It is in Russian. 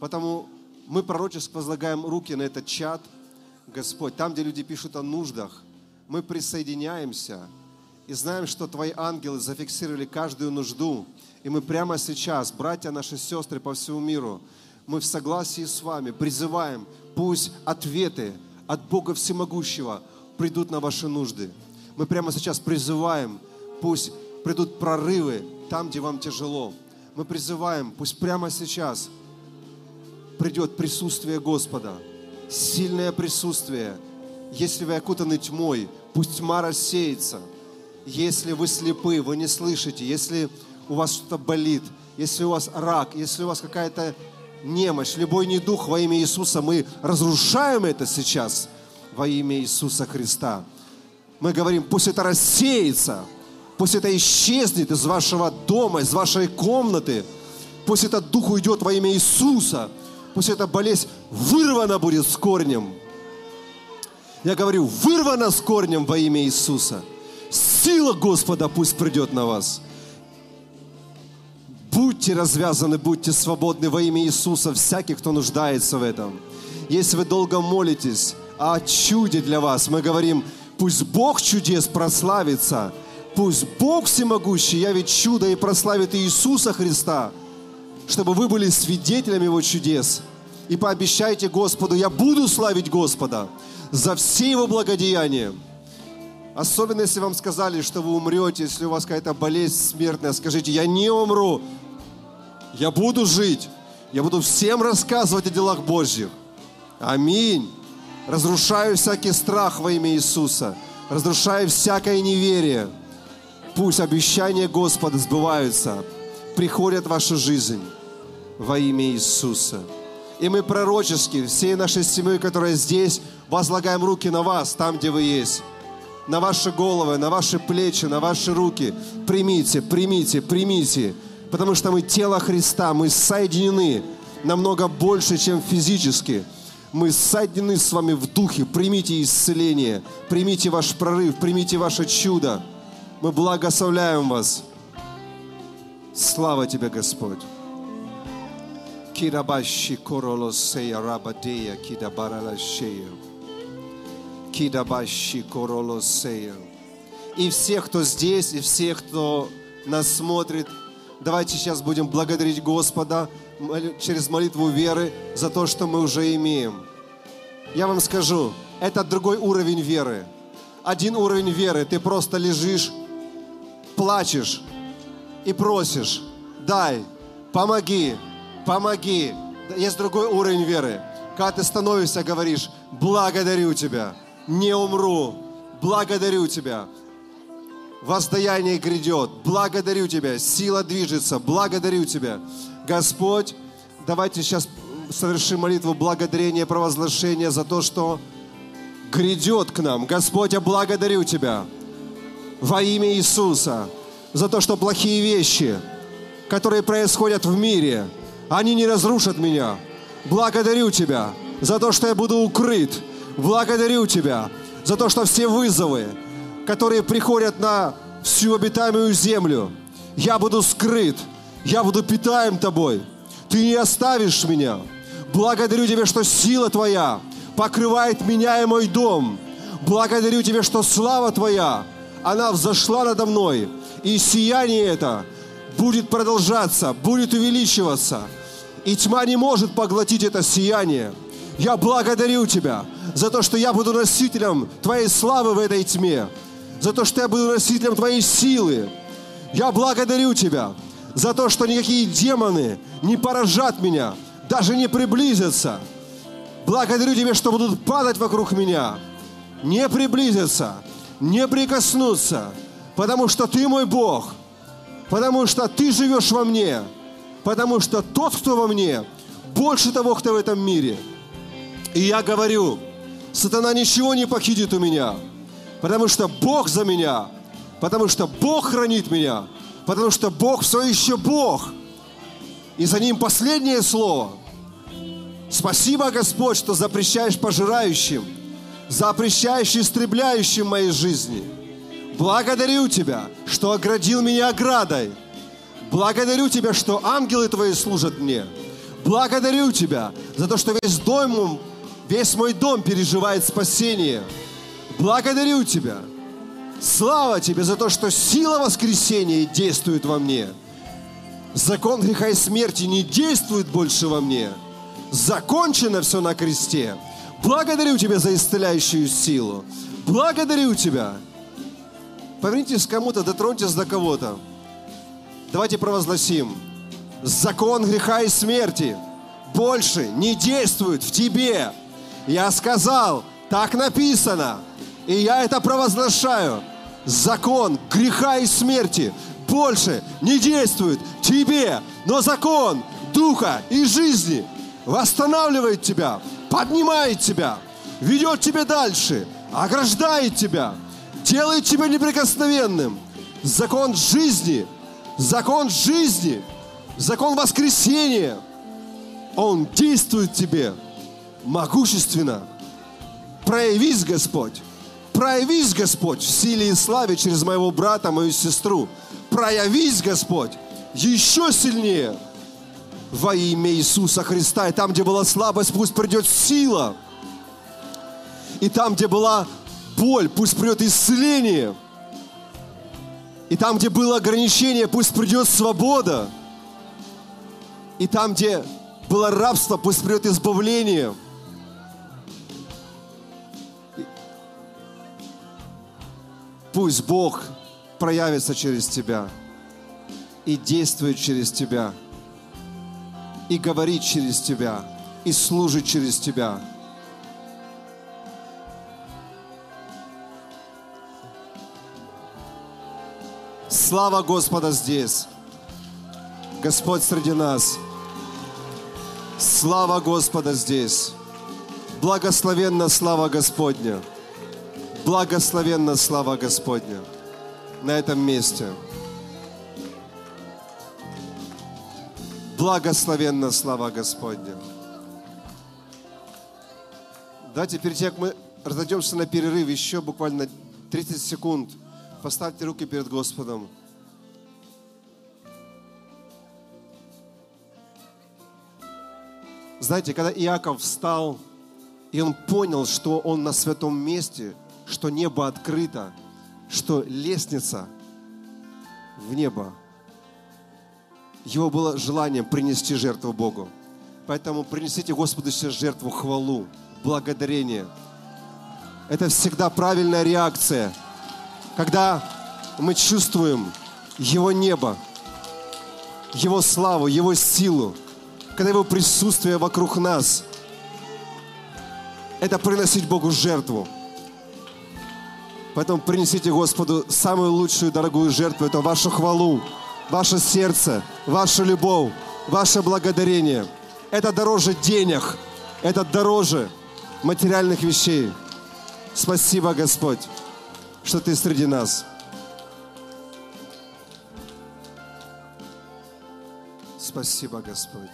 Потому мы пророчески возлагаем руки на этот чат, Господь, там, где люди пишут о нуждах, мы присоединяемся и знаем, что Твои ангелы зафиксировали каждую нужду. И мы прямо сейчас, братья наши сестры по всему миру, мы в согласии с вами призываем, пусть ответы от Бога Всемогущего придут на ваши нужды. Мы прямо сейчас призываем, пусть придут прорывы там, где вам тяжело. Мы призываем, пусть прямо сейчас придет присутствие Господа, сильное присутствие. Если вы окутаны тьмой, пусть тьма рассеется. Если вы слепы, вы не слышите, если у вас что-то болит, если у вас рак, если у вас какая-то немощь, любой недух во имя Иисуса, мы разрушаем это сейчас во имя Иисуса Христа. Мы говорим, пусть это рассеется, пусть это исчезнет из вашего дома, из вашей комнаты, пусть этот дух уйдет во имя Иисуса, пусть эта болезнь вырвана будет с корнем. Я говорю, вырвана с корнем во имя Иисуса. Сила Господа пусть придет на вас – Будьте развязаны, будьте свободны во имя Иисуса, всякий, кто нуждается в этом. Если вы долго молитесь о чуде для вас, мы говорим, пусть Бог чудес прославится, пусть Бог всемогущий явит чудо и прославит Иисуса Христа, чтобы вы были свидетелями Его чудес. И пообещайте Господу, я буду славить Господа за все Его благодеяния. Особенно, если вам сказали, что вы умрете, если у вас какая-то болезнь смертная, скажите, я не умру, я буду жить, я буду всем рассказывать о делах Божьих. Аминь. Разрушаю всякий страх во имя Иисуса, разрушаю всякое неверие. Пусть обещания Господа сбываются, приходят в вашу жизнь во имя Иисуса. И мы пророчески, всей нашей семьей, которая здесь, возлагаем руки на вас, там, где вы есть на ваши головы, на ваши плечи, на ваши руки. Примите, примите, примите. Потому что мы тело Христа, мы соединены намного больше, чем физически. Мы соединены с вами в духе. Примите исцеление, примите ваш прорыв, примите ваше чудо. Мы благословляем вас. Слава Тебе, Господь. Кирабаши королосея рабадея кидабаралашея. Кидабаши королосея. И всех, кто здесь, и всех, кто нас смотрит, давайте сейчас будем благодарить Господа через молитву веры за то, что мы уже имеем. Я вам скажу, это другой уровень веры. Один уровень веры, ты просто лежишь, плачешь и просишь, дай, помоги, помоги. Есть другой уровень веры. Когда ты становишься, говоришь, благодарю тебя, не умру, благодарю Тебя. Воздаяние грядет. Благодарю Тебя. Сила движется. Благодарю Тебя. Господь, давайте сейчас совершим молитву благодарения, провозглашения за то, что грядет к нам. Господь, я благодарю Тебя во имя Иисуса за то, что плохие вещи, которые происходят в мире, они не разрушат меня. Благодарю Тебя за то, что я буду укрыт Благодарю Тебя за то, что все вызовы, которые приходят на всю обитаемую землю, я буду скрыт, я буду питаем Тобой. Ты не оставишь меня. Благодарю Тебя, что сила Твоя покрывает меня и мой дом. Благодарю Тебя, что слава Твоя, она взошла надо мной. И сияние это будет продолжаться, будет увеличиваться. И тьма не может поглотить это сияние. Я благодарю Тебя за то, что я буду носителем Твоей славы в этой тьме, за то, что я буду носителем Твоей силы. Я благодарю Тебя за то, что никакие демоны не поражат меня, даже не приблизятся. Благодарю Тебя, что будут падать вокруг меня, не приблизятся, не прикоснуться, потому что Ты мой Бог, потому что Ты живешь во мне, потому что тот, кто во мне, больше того, кто в этом мире – и я говорю, сатана ничего не похитит у меня, потому что Бог за меня, потому что Бог хранит меня, потому что Бог все еще Бог. И за Ним последнее слово. Спасибо, Господь, что запрещаешь пожирающим, запрещаешь истребляющим моей жизни. Благодарю Тебя, что оградил меня оградой. Благодарю Тебя, что ангелы Твои служат мне. Благодарю Тебя за то, что весь дом, весь мой дом переживает спасение. Благодарю Тебя. Слава Тебе за то, что сила воскресения действует во мне. Закон греха и смерти не действует больше во мне. Закончено все на кресте. Благодарю Тебя за исцеляющую силу. Благодарю Тебя. Повернитесь кому-то, дотроньтесь до кого-то. Давайте провозгласим. Закон греха и смерти больше не действует в тебе. Я сказал, так написано. И я это провозглашаю. Закон греха и смерти больше не действует в тебе. Но закон духа и жизни восстанавливает тебя, поднимает тебя, ведет тебя дальше, ограждает тебя, делает тебя неприкосновенным. Закон жизни, закон жизни, закон воскресения, он действует тебе могущественно. Проявись, Господь, проявись, Господь, в силе и славе через моего брата, мою сестру. Проявись, Господь, еще сильнее – во имя Иисуса Христа. И там, где была слабость, пусть придет сила. И там, где была боль, пусть придет исцеление. И там, где было ограничение, пусть придет свобода. И там, где было рабство, пусть придет избавление. Пусть Бог проявится через тебя и действует через тебя и говорит через тебя, и служит через тебя. Слава Господа здесь. Господь среди нас. Слава Господа здесь. Благословенна слава Господня. Благословенна слава Господня на этом месте. Благословенна слава Господня. Перед тем, как мы разойдемся на перерыв, еще буквально 30 секунд, поставьте руки перед Господом. Знаете, когда Иаков встал, и он понял, что он на святом месте, что небо открыто, что лестница в небо, его было желанием принести жертву Богу. Поэтому принесите Господу сейчас жертву хвалу, благодарение. Это всегда правильная реакция, когда мы чувствуем Его небо, Его славу, Его силу, когда Его присутствие вокруг нас. Это приносить Богу жертву. Поэтому принесите Господу самую лучшую, дорогую жертву, это вашу хвалу, ваше сердце, ваша любовь, ваше благодарение. Это дороже денег, это дороже материальных вещей. Спасибо, Господь, что Ты среди нас. Спасибо, Господь.